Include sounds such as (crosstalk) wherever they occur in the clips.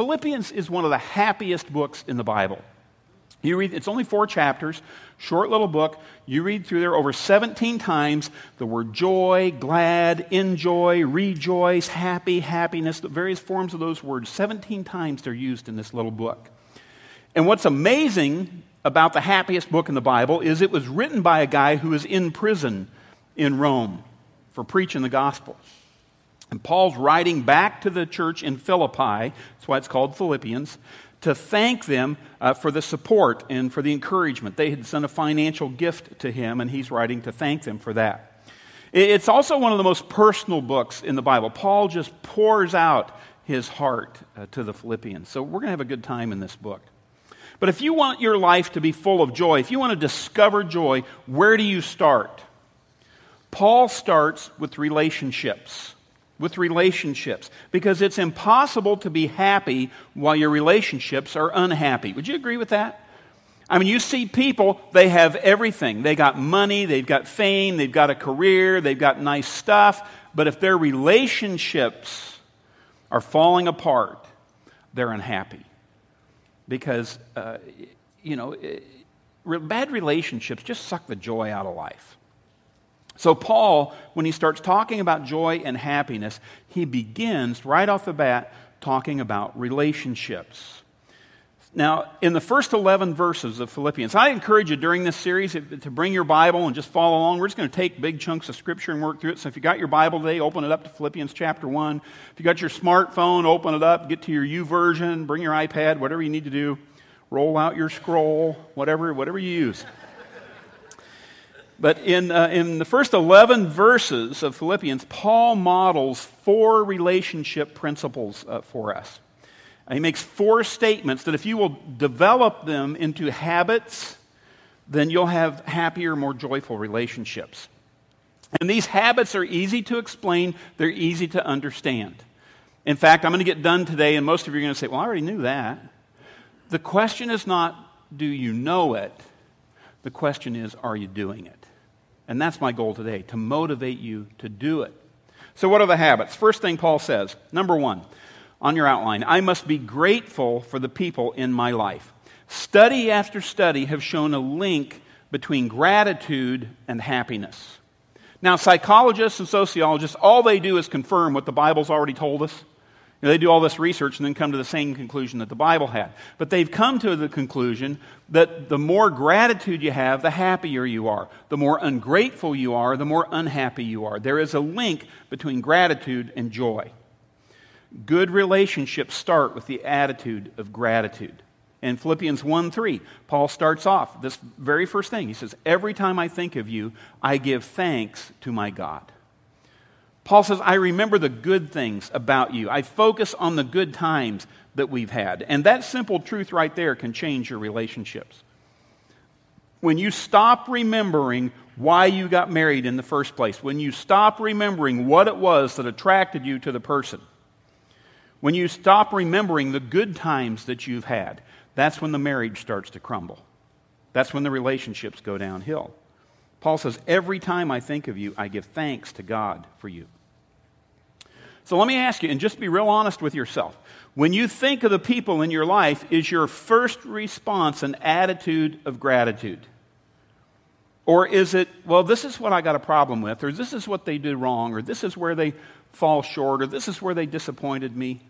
Philippians is one of the happiest books in the Bible. You read, it's only four chapters, short little book. You read through there over 17 times the word joy, glad, enjoy, rejoice, happy, happiness, the various forms of those words. 17 times they're used in this little book. And what's amazing about the happiest book in the Bible is it was written by a guy who was in prison in Rome for preaching the gospel. And Paul's writing back to the church in Philippi, that's why it's called Philippians, to thank them uh, for the support and for the encouragement. They had sent a financial gift to him, and he's writing to thank them for that. It's also one of the most personal books in the Bible. Paul just pours out his heart uh, to the Philippians. So we're going to have a good time in this book. But if you want your life to be full of joy, if you want to discover joy, where do you start? Paul starts with relationships with relationships because it's impossible to be happy while your relationships are unhappy. Would you agree with that? I mean, you see people, they have everything. They got money, they've got fame, they've got a career, they've got nice stuff, but if their relationships are falling apart, they're unhappy. Because, uh, you know, bad relationships just suck the joy out of life. So, Paul, when he starts talking about joy and happiness, he begins right off the bat talking about relationships. Now, in the first 11 verses of Philippians, I encourage you during this series to bring your Bible and just follow along. We're just going to take big chunks of Scripture and work through it. So, if you got your Bible today, open it up to Philippians chapter 1. If you got your smartphone, open it up, get to your YouVersion, bring your iPad, whatever you need to do. Roll out your scroll, whatever, whatever you use. But in, uh, in the first 11 verses of Philippians, Paul models four relationship principles uh, for us. And he makes four statements that if you will develop them into habits, then you'll have happier, more joyful relationships. And these habits are easy to explain, they're easy to understand. In fact, I'm going to get done today, and most of you are going to say, Well, I already knew that. The question is not, do you know it? The question is, are you doing it? And that's my goal today, to motivate you to do it. So, what are the habits? First thing Paul says number one, on your outline, I must be grateful for the people in my life. Study after study have shown a link between gratitude and happiness. Now, psychologists and sociologists, all they do is confirm what the Bible's already told us. They do all this research and then come to the same conclusion that the Bible had. But they've come to the conclusion that the more gratitude you have, the happier you are. The more ungrateful you are, the more unhappy you are. There is a link between gratitude and joy. Good relationships start with the attitude of gratitude. In Philippians 1 3, Paul starts off this very first thing. He says, Every time I think of you, I give thanks to my God. Paul says, I remember the good things about you. I focus on the good times that we've had. And that simple truth right there can change your relationships. When you stop remembering why you got married in the first place, when you stop remembering what it was that attracted you to the person, when you stop remembering the good times that you've had, that's when the marriage starts to crumble. That's when the relationships go downhill. Paul says, Every time I think of you, I give thanks to God for you. So let me ask you, and just be real honest with yourself. When you think of the people in your life, is your first response an attitude of gratitude? Or is it, well, this is what I got a problem with, or this is what they did wrong, or this is where they fall short, or this is where they disappointed me?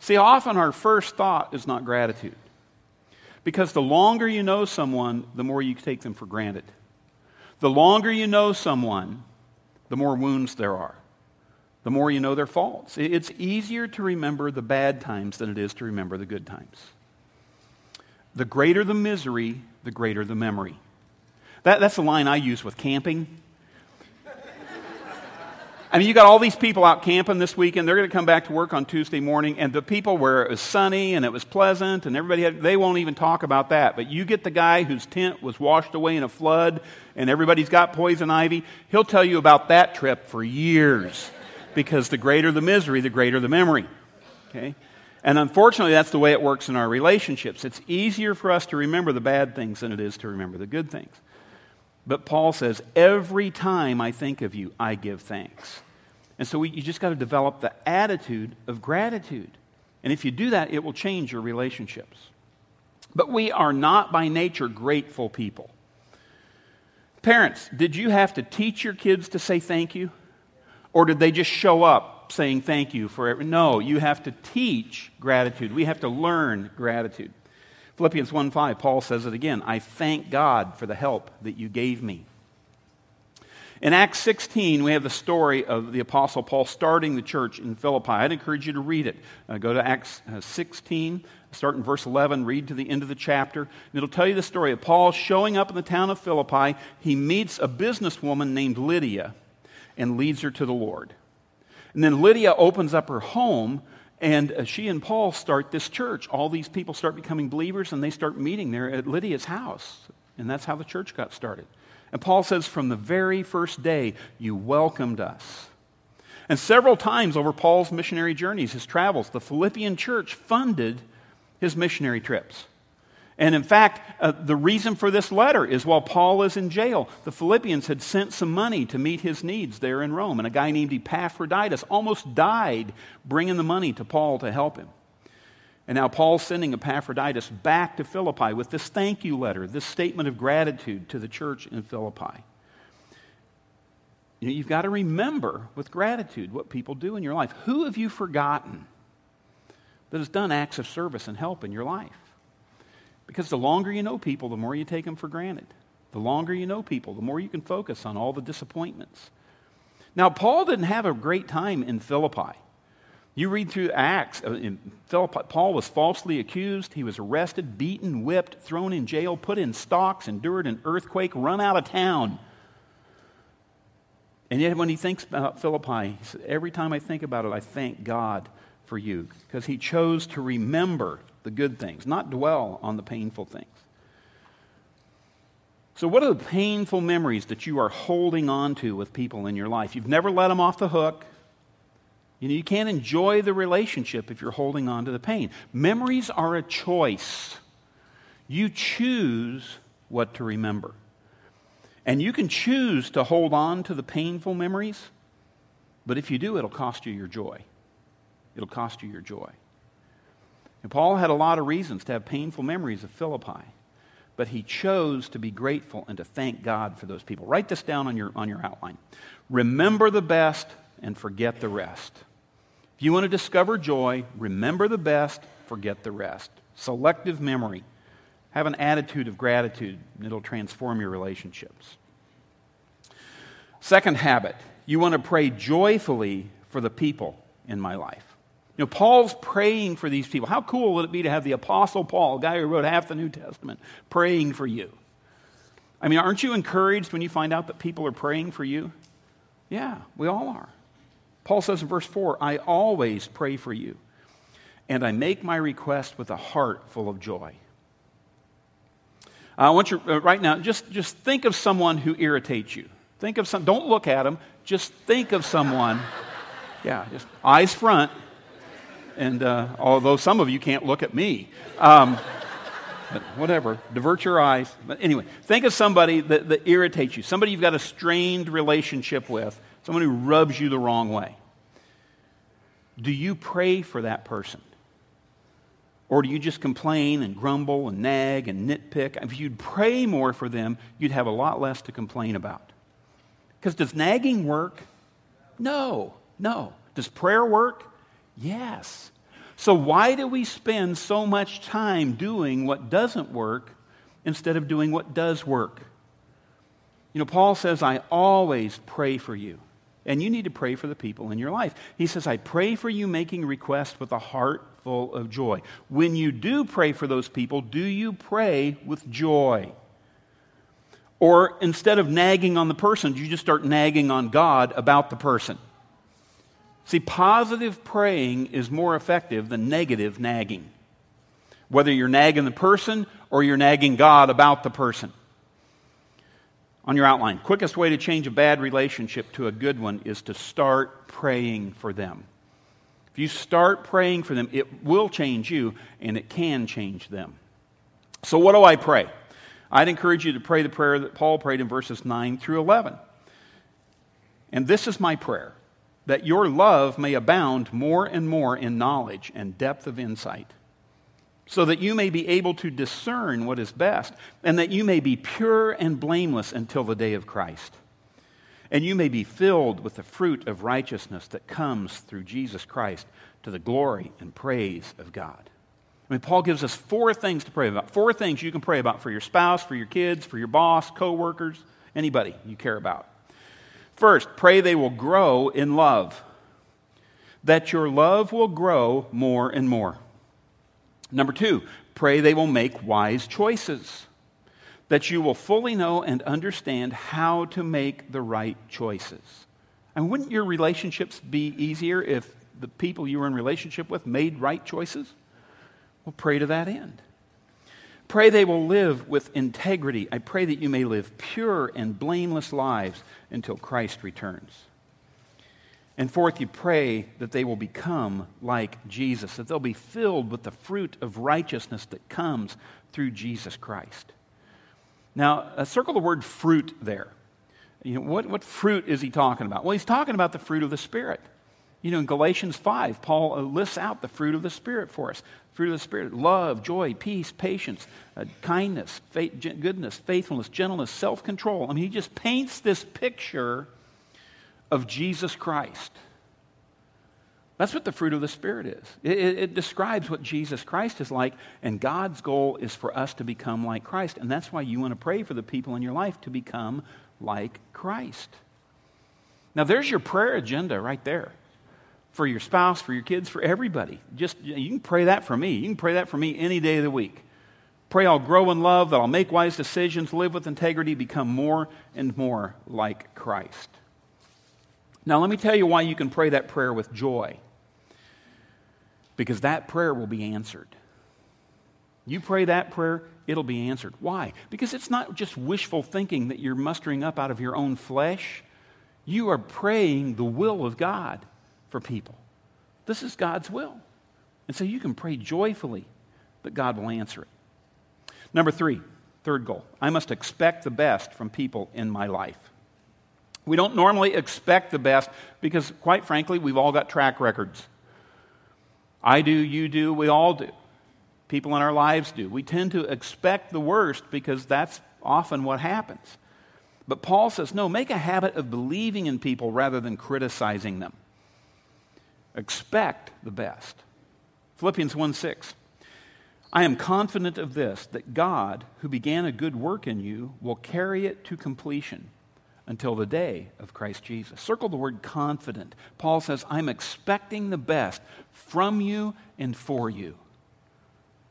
See, often our first thought is not gratitude. Because the longer you know someone, the more you take them for granted. The longer you know someone, the more wounds there are, the more you know their faults. It's easier to remember the bad times than it is to remember the good times. The greater the misery, the greater the memory. That, that's the line I use with camping. (laughs) I mean, you got all these people out camping this weekend. They're going to come back to work on Tuesday morning, and the people where it was sunny and it was pleasant, and everybody had, they won't even talk about that. But you get the guy whose tent was washed away in a flood, and everybody's got poison ivy. He'll tell you about that trip for years, because the greater the misery, the greater the memory. Okay, and unfortunately, that's the way it works in our relationships. It's easier for us to remember the bad things than it is to remember the good things. But Paul says, Every time I think of you, I give thanks. And so we, you just got to develop the attitude of gratitude. And if you do that, it will change your relationships. But we are not by nature grateful people. Parents, did you have to teach your kids to say thank you? Or did they just show up saying thank you for every? No, you have to teach gratitude. We have to learn gratitude. Philippians 1 5, Paul says it again I thank God for the help that you gave me. In Acts 16, we have the story of the Apostle Paul starting the church in Philippi. I'd encourage you to read it. Uh, go to Acts uh, 16, start in verse 11, read to the end of the chapter. And it'll tell you the story of Paul showing up in the town of Philippi. He meets a businesswoman named Lydia and leads her to the Lord. And then Lydia opens up her home, and uh, she and Paul start this church. All these people start becoming believers, and they start meeting there at Lydia's house. And that's how the church got started. And Paul says, from the very first day, you welcomed us. And several times over Paul's missionary journeys, his travels, the Philippian church funded his missionary trips. And in fact, uh, the reason for this letter is while Paul is in jail, the Philippians had sent some money to meet his needs there in Rome. And a guy named Epaphroditus almost died bringing the money to Paul to help him. And now Paul's sending Epaphroditus back to Philippi with this thank you letter, this statement of gratitude to the church in Philippi. You know, you've got to remember with gratitude what people do in your life. Who have you forgotten that has done acts of service and help in your life? Because the longer you know people, the more you take them for granted. The longer you know people, the more you can focus on all the disappointments. Now, Paul didn't have a great time in Philippi. You read through Acts, uh, Philip, Paul was falsely accused. He was arrested, beaten, whipped, thrown in jail, put in stocks, endured an earthquake, run out of town. And yet, when he thinks about Philippi, says, Every time I think about it, I thank God for you because he chose to remember the good things, not dwell on the painful things. So, what are the painful memories that you are holding on to with people in your life? You've never let them off the hook. You know, you can't enjoy the relationship if you're holding on to the pain. Memories are a choice. You choose what to remember. And you can choose to hold on to the painful memories, but if you do, it'll cost you your joy. It'll cost you your joy. And Paul had a lot of reasons to have painful memories of Philippi, but he chose to be grateful and to thank God for those people. Write this down on your, on your outline. Remember the best and forget the rest. If you want to discover joy, remember the best, forget the rest. Selective memory. Have an attitude of gratitude, and it'll transform your relationships. Second habit, you want to pray joyfully for the people in my life. You know, Paul's praying for these people. How cool would it be to have the Apostle Paul, a guy who wrote half the New Testament, praying for you? I mean, aren't you encouraged when you find out that people are praying for you? Yeah, we all are. Paul says in verse 4 I always pray for you, and I make my request with a heart full of joy. I want you uh, right now, just, just think of someone who irritates you. Think of some, don't look at them, just think of someone. Yeah, just eyes front. And uh, although some of you can't look at me, um, whatever, divert your eyes. But anyway, think of somebody that, that irritates you, somebody you've got a strained relationship with, someone who rubs you the wrong way. Do you pray for that person? Or do you just complain and grumble and nag and nitpick? If you'd pray more for them, you'd have a lot less to complain about. Because does nagging work? No, no. Does prayer work? Yes. So why do we spend so much time doing what doesn't work instead of doing what does work? You know, Paul says, I always pray for you. And you need to pray for the people in your life. He says, I pray for you making requests with a heart full of joy. When you do pray for those people, do you pray with joy? Or instead of nagging on the person, do you just start nagging on God about the person? See, positive praying is more effective than negative nagging. Whether you're nagging the person or you're nagging God about the person on your outline. Quickest way to change a bad relationship to a good one is to start praying for them. If you start praying for them, it will change you and it can change them. So, what do I pray? I'd encourage you to pray the prayer that Paul prayed in verses 9 through 11. And this is my prayer that your love may abound more and more in knowledge and depth of insight, so that you may be able to discern what is best, and that you may be pure and blameless until the day of Christ. And you may be filled with the fruit of righteousness that comes through Jesus Christ to the glory and praise of God. I mean, Paul gives us four things to pray about. Four things you can pray about for your spouse, for your kids, for your boss, coworkers, anybody you care about. First, pray they will grow in love, that your love will grow more and more. Number two, pray they will make wise choices, that you will fully know and understand how to make the right choices. And wouldn't your relationships be easier if the people you were in relationship with made right choices? Well, pray to that end. Pray they will live with integrity. I pray that you may live pure and blameless lives until Christ returns. And fourth, you pray that they will become like Jesus, that they'll be filled with the fruit of righteousness that comes through Jesus Christ. Now, uh, circle the word fruit there. You know, what, what fruit is he talking about? Well, he's talking about the fruit of the Spirit. You know, in Galatians 5, Paul uh, lists out the fruit of the Spirit for us fruit of the Spirit love, joy, peace, patience, uh, kindness, faith, goodness, faithfulness, gentleness, self control. I mean, he just paints this picture of Jesus Christ. That's what the fruit of the Spirit is. It, it, it, describes what Jesus Christ is like, and God's goal is for us to become like Christ. And that's why you want to pray for the people in your life to become like Christ. Now, there's your prayer agenda right there for your spouse, for your kids, for everybody. Just you can pray that for me. You can pray that for me any day of the week. Pray I'll grow in love, that I'll make wise decisions, live with integrity, become more and more like Christ. Now, let me tell you why you can pray that prayer with joy. Because that prayer will be answered. You pray that prayer, it'll be answered. Why? Because it's not just wishful thinking that you're mustering up out of your own flesh. You are praying the will of God for people. This is God's will. And so you can pray joyfully that God will answer it. Number three, third goal I must expect the best from people in my life. We don't normally expect the best because, quite frankly, we've all got track records. I do, you do, we all do. People in our lives do. We tend to expect the worst because that's often what happens. But Paul says, no, make a habit of believing in people rather than criticizing them. Expect the best. Philippians 1 6. I am confident of this, that God, who began a good work in you, will carry it to completion until the day of Christ Jesus. Circle the word confident. Paul says, I'm expecting the best from you and for you.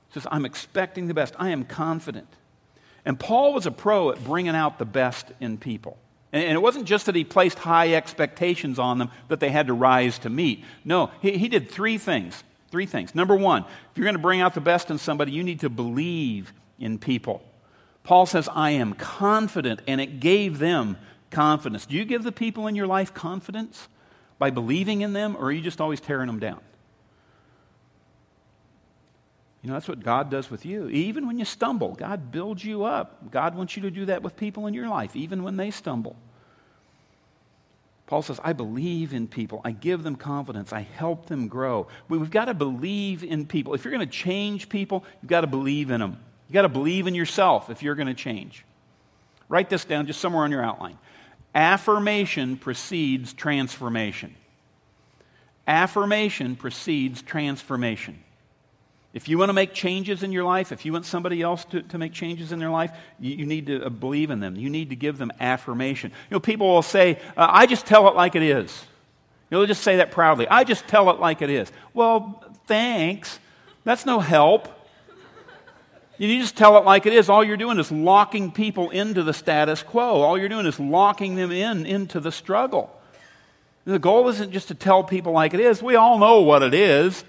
He says, I'm expecting the best. I am confident. And Paul was a pro at bringing out the best in people. And it wasn't just that he placed high expectations on them that they had to rise to meet. No, he, he did three things. Three things. Number one, if you're going to bring out the best in somebody, you need to believe in people. Paul says, I am confident, and it gave them confidence. Do you give the people in your life confidence by believing in them, or are you just always tearing them down? You know, that's what God does with you. Even when you stumble, God builds you up. God wants you to do that with people in your life, even when they stumble. Paul says, I believe in people. I give them confidence. I help them grow. We've got to believe in people. If you're going to change people, you've got to believe in them. You've got to believe in yourself if you're going to change. Write this down just somewhere on your outline. Affirmation precedes transformation. Affirmation precedes transformation. If you want to make changes in your life, if you want somebody else to, to make changes in their life, you, you need to uh, believe in them. You need to give them affirmation. You know, people will say, uh, I just tell it like it is. You know, they'll just say that proudly. I just tell it like it is. Well, thanks. That's no help. You just tell it like it is. All you're doing is locking people into the status quo. All you're doing is locking them in into the struggle. The goal isn't just to tell people like it is. We all know what it is.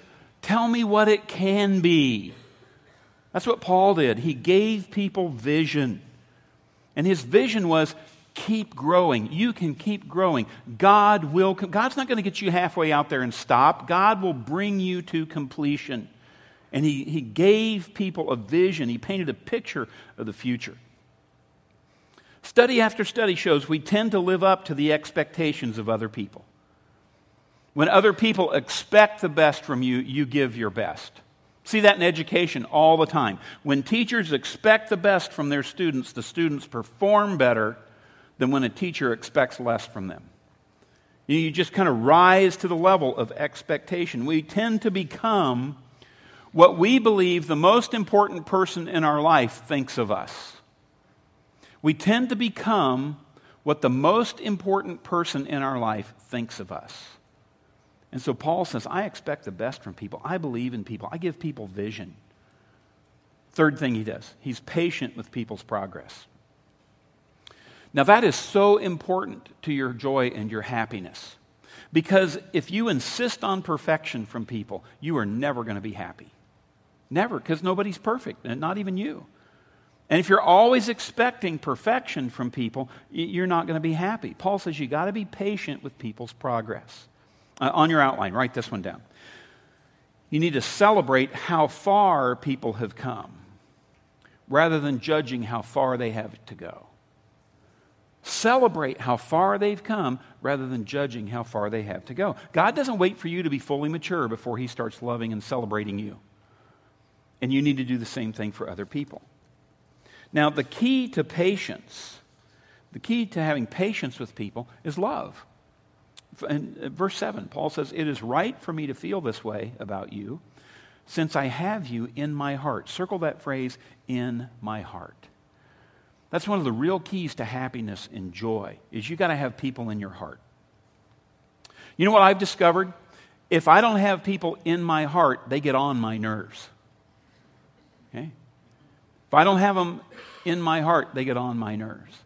Tell me what it can be. That's what Paul did. He gave people vision. And his vision was keep growing. You can keep growing. God will God's not going to get you halfway out there and stop. God will bring you to completion. And he, he gave people a vision. He painted a picture of the future. Study after study shows we tend to live up to the expectations of other people. When other people expect the best from you, you give your best. See that in education all the time. When teachers expect the best from their students, the students perform better than when a teacher expects less from them. You just kind of rise to the level of expectation. We tend to become what we believe the most important person in our life thinks of us. We tend to become what the most important person in our life thinks of us. And so Paul says, I expect the best from people. I believe in people. I give people vision. Third thing he does, he's patient with people's progress. Now, that is so important to your joy and your happiness. Because if you insist on perfection from people, you are never going to be happy. Never, because nobody's perfect, and not even you. And if you're always expecting perfection from people, you're not going to be happy. Paul says you got to be patient with people's progress. Uh, on your outline, write this one down. You need to celebrate how far people have come rather than judging how far they have to go. Celebrate how far they've come rather than judging how far they have to go. God doesn't wait for you to be fully mature before He starts loving and celebrating you. And you need to do the same thing for other people. Now, the key to patience, the key to having patience with people is love uh, verse 7, Paul says, It is right for me to feel this way about you, since I have you in my heart. Circle that phrase, in my heart. That's one of the real keys to happiness and joy, is you got to have people in your heart. You know what I've discovered? If I don't have people in my heart, they get on my nerves. Okay? If I don't have them in my heart, they get on my nerves.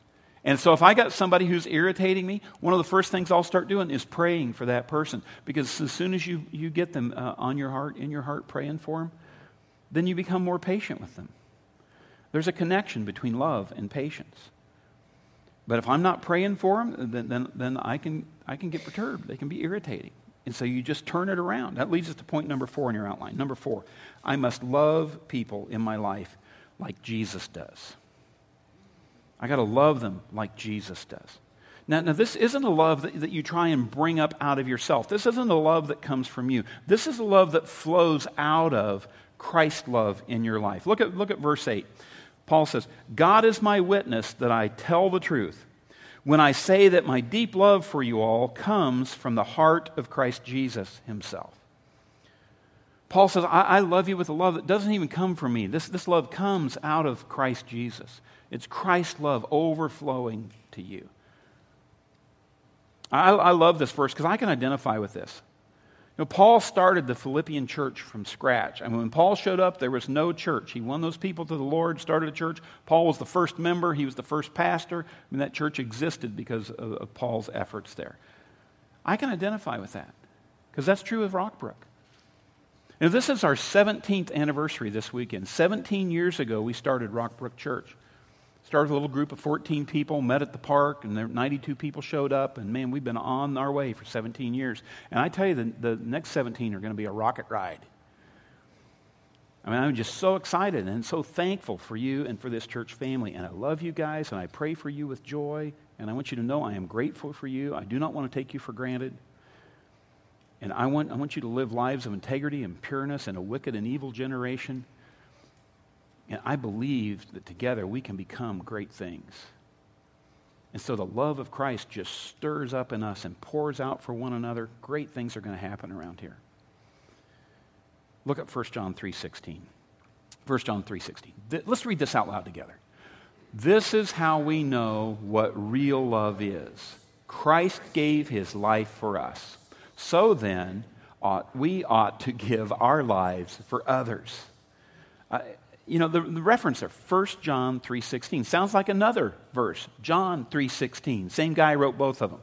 And so if I got somebody who's irritating me, one of the first things I'll start doing is praying for that person. Because as soon as you, you get them uh, on your heart, in your heart, praying for them, then you become more patient with them. There's a connection between love and patience. But if I'm not praying for them, then, then, then I, can, I can get perturbed. They can be irritating. And so you just turn it around. That leads us to point number four in your outline. Number four, I must love people in my life like Jesus does. I got to love them like Jesus does. Now, now this isn't a love that, that you try and bring up out of yourself. This isn't a love that comes from you. This is a love that flows out of Christ's love in your life. Look at, look at verse 8. Paul says, God is my witness that I tell the truth when I say that my deep love for you all comes from the heart of Christ Jesus himself. Paul says, I, I, love you with a love that doesn't even come from me. This, this love comes out of Christ Jesus. It's Christ's love overflowing to you. I, I love this verse because I can identify with this. You know, Paul started the Philippian church from scratch. I mean, when Paul showed up, there was no church. He won those people to the Lord, started a church. Paul was the first member, he was the first pastor. I mean, that church existed because of, of Paul's efforts there. I can identify with that because that's true of Rockbrook. Now, this is our 17th anniversary this weekend. 17 years ago, we started Rockbrook Church. Started a little group of 14 people, met at the park, and there 92 people showed up. And man, we've been on our way for 17 years. And I tell you, the, the next 17 are going to be a rocket ride. I mean, I'm just so excited and so thankful for you and for this church family. And I love you guys, and I pray for you with joy. And I want you to know I am grateful for you. I do not want to take you for granted. And I want, I want you to live lives of integrity and pureness in a wicked and evil generation. And I believe that together we can become great things. And so the love of Christ just stirs up in us and pours out for one another. Great things are going to happen around here. Look at 1 John 3:16. 1 John 3:16. Let's read this out loud together. This is how we know what real love is. Christ gave his life for us. So then, ought, we ought to give our lives for others. Uh, you know, the, the reference there, 1 John 3.16, sounds like another verse. John 3.16, same guy wrote both of them.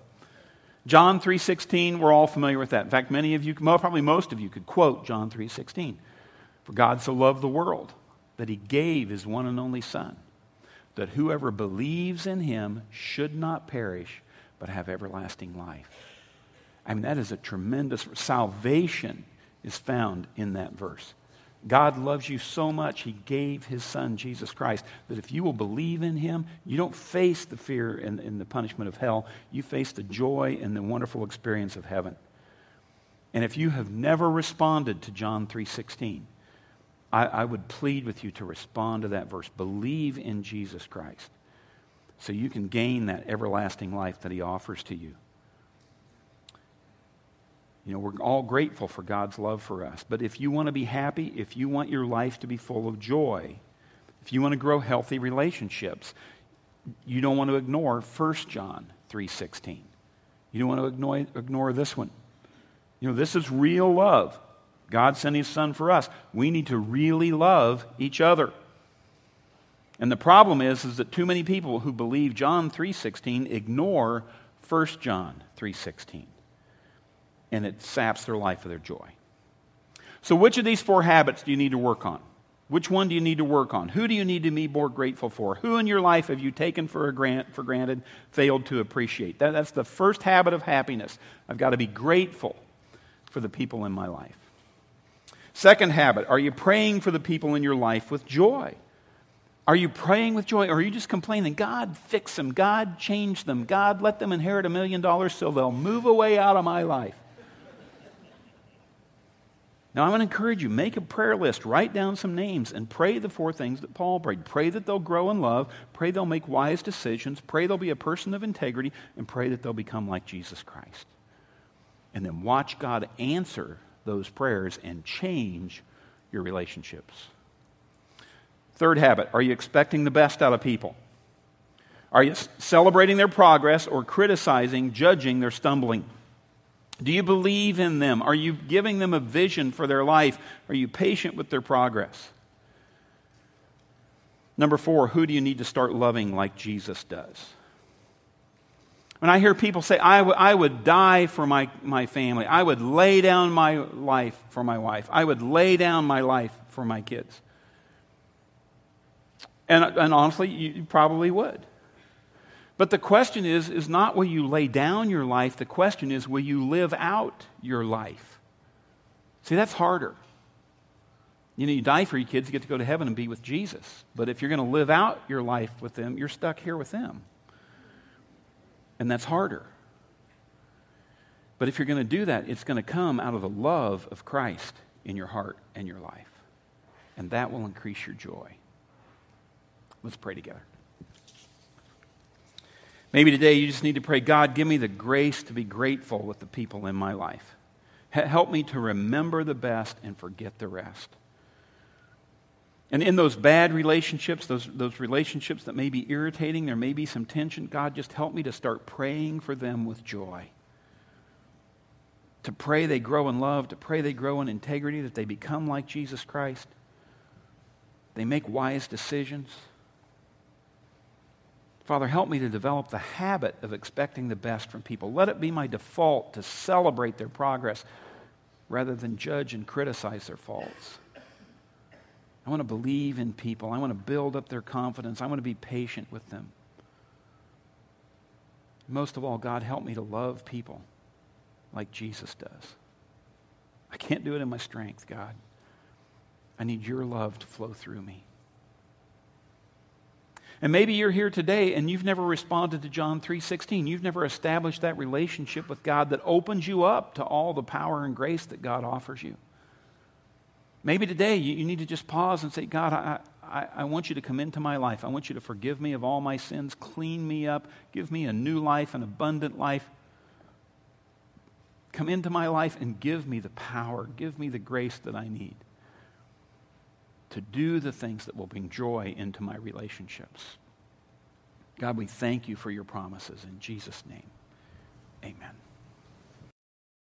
John 3.16, we're all familiar with that. In fact, many of you, probably most of you, could quote John 3.16. For God so loved the world that he gave his one and only Son, that whoever believes in him should not perish, but have everlasting life. I mean, that is a tremendous salvation is found in that verse. God loves you so much, He gave His Son, Jesus Christ, that if you will believe in Him, you don't face the fear and, and, the punishment of hell. You face the joy and the wonderful experience of heaven. And if you have never responded to John 3:16, I, I would plead with you to respond to that verse. Believe in Jesus Christ so you can gain that everlasting life that he offers to you. You know, we're all grateful for God's love for us. But if you want to be happy, if you want your life to be full of joy, if you want to grow healthy relationships, you don't want to ignore 1 John 3:16. You don't want to ignore, ignore this one. You know, this is real love. God sent his son for us. We need to really love each other. And the problem is, is that too many people who believe John 3.16 ignore 1 John 3.16. And it saps their life of their joy. So which of these four habits do you need to work on? Which one do you need to work on? Who do you need to be more grateful for? Who in your life have you taken for, grant, for granted, failed to appreciate? That, that's the first habit of happiness. I've got to be grateful for the people in my life. Second habit, are you praying for the people in your life with joy? Are you praying with joy or are you just complaining? God, fix them. God, change them. God, let them inherit a million dollars so they'll move away out of my life. Now, I want to encourage you make a prayer list, write down some names, and pray the four things that Paul prayed. Pray that they'll grow in love, pray they'll make wise decisions, pray they'll be a person of integrity, and pray that they'll become like Jesus Christ. And then watch God answer those prayers and change your relationships. Third habit are you expecting the best out of people? Are you celebrating their progress or criticizing, judging their stumbling? Do you believe in them? Are you giving them a vision for their life? Are you patient with their progress? Number four, who do you need to start loving like Jesus does? When I hear people say, I, w- I would die for my, my family, I would lay down my life for my wife, I would lay down my life for my kids. And, and honestly, you probably would. But the question is, is not will you lay down your life, the question is, will you live out your life? See, that's harder. You know, you die for your kids, you get to go to heaven and be with Jesus. But if you're going to live out your life with them, you're stuck here with them. And that's harder. But if you're going to do that, it's going to come out of the love of Christ in your heart and your life. And that will increase your joy. Let's pray together. Maybe today you just need to pray, God, give me the grace to be grateful with the people in my life. Help me to remember the best and forget the rest. And in those bad relationships, those, those relationships that may be irritating, there may be some tension, God, just help me to start praying for them with joy. To pray they grow in love, to pray they grow in integrity, that they become like Jesus Christ. They make wise decisions. Father, help me to develop the habit of expecting the best from people. Let it be my default to celebrate their progress rather than judge and criticize their faults. I want to believe in people. I want to build up their confidence. I want to be patient with them. Most of all, God, help me to love people like Jesus does. I can't do it in my strength, God. I need your love to flow through me. And maybe you're here today and you've never responded to John 3:16. You've never established that relationship with God that opens you up to all the power and grace that God offers you. Maybe today you, need to just pause and say, God, I, I, I want you to come into my life. I want you to forgive me of all my sins, clean me up, give me a new life, an abundant life. Come into my life and give me the power, give me the grace that I need to do the things that will bring joy into my relationships. God, we thank you for your promises. In Jesus' name, amen.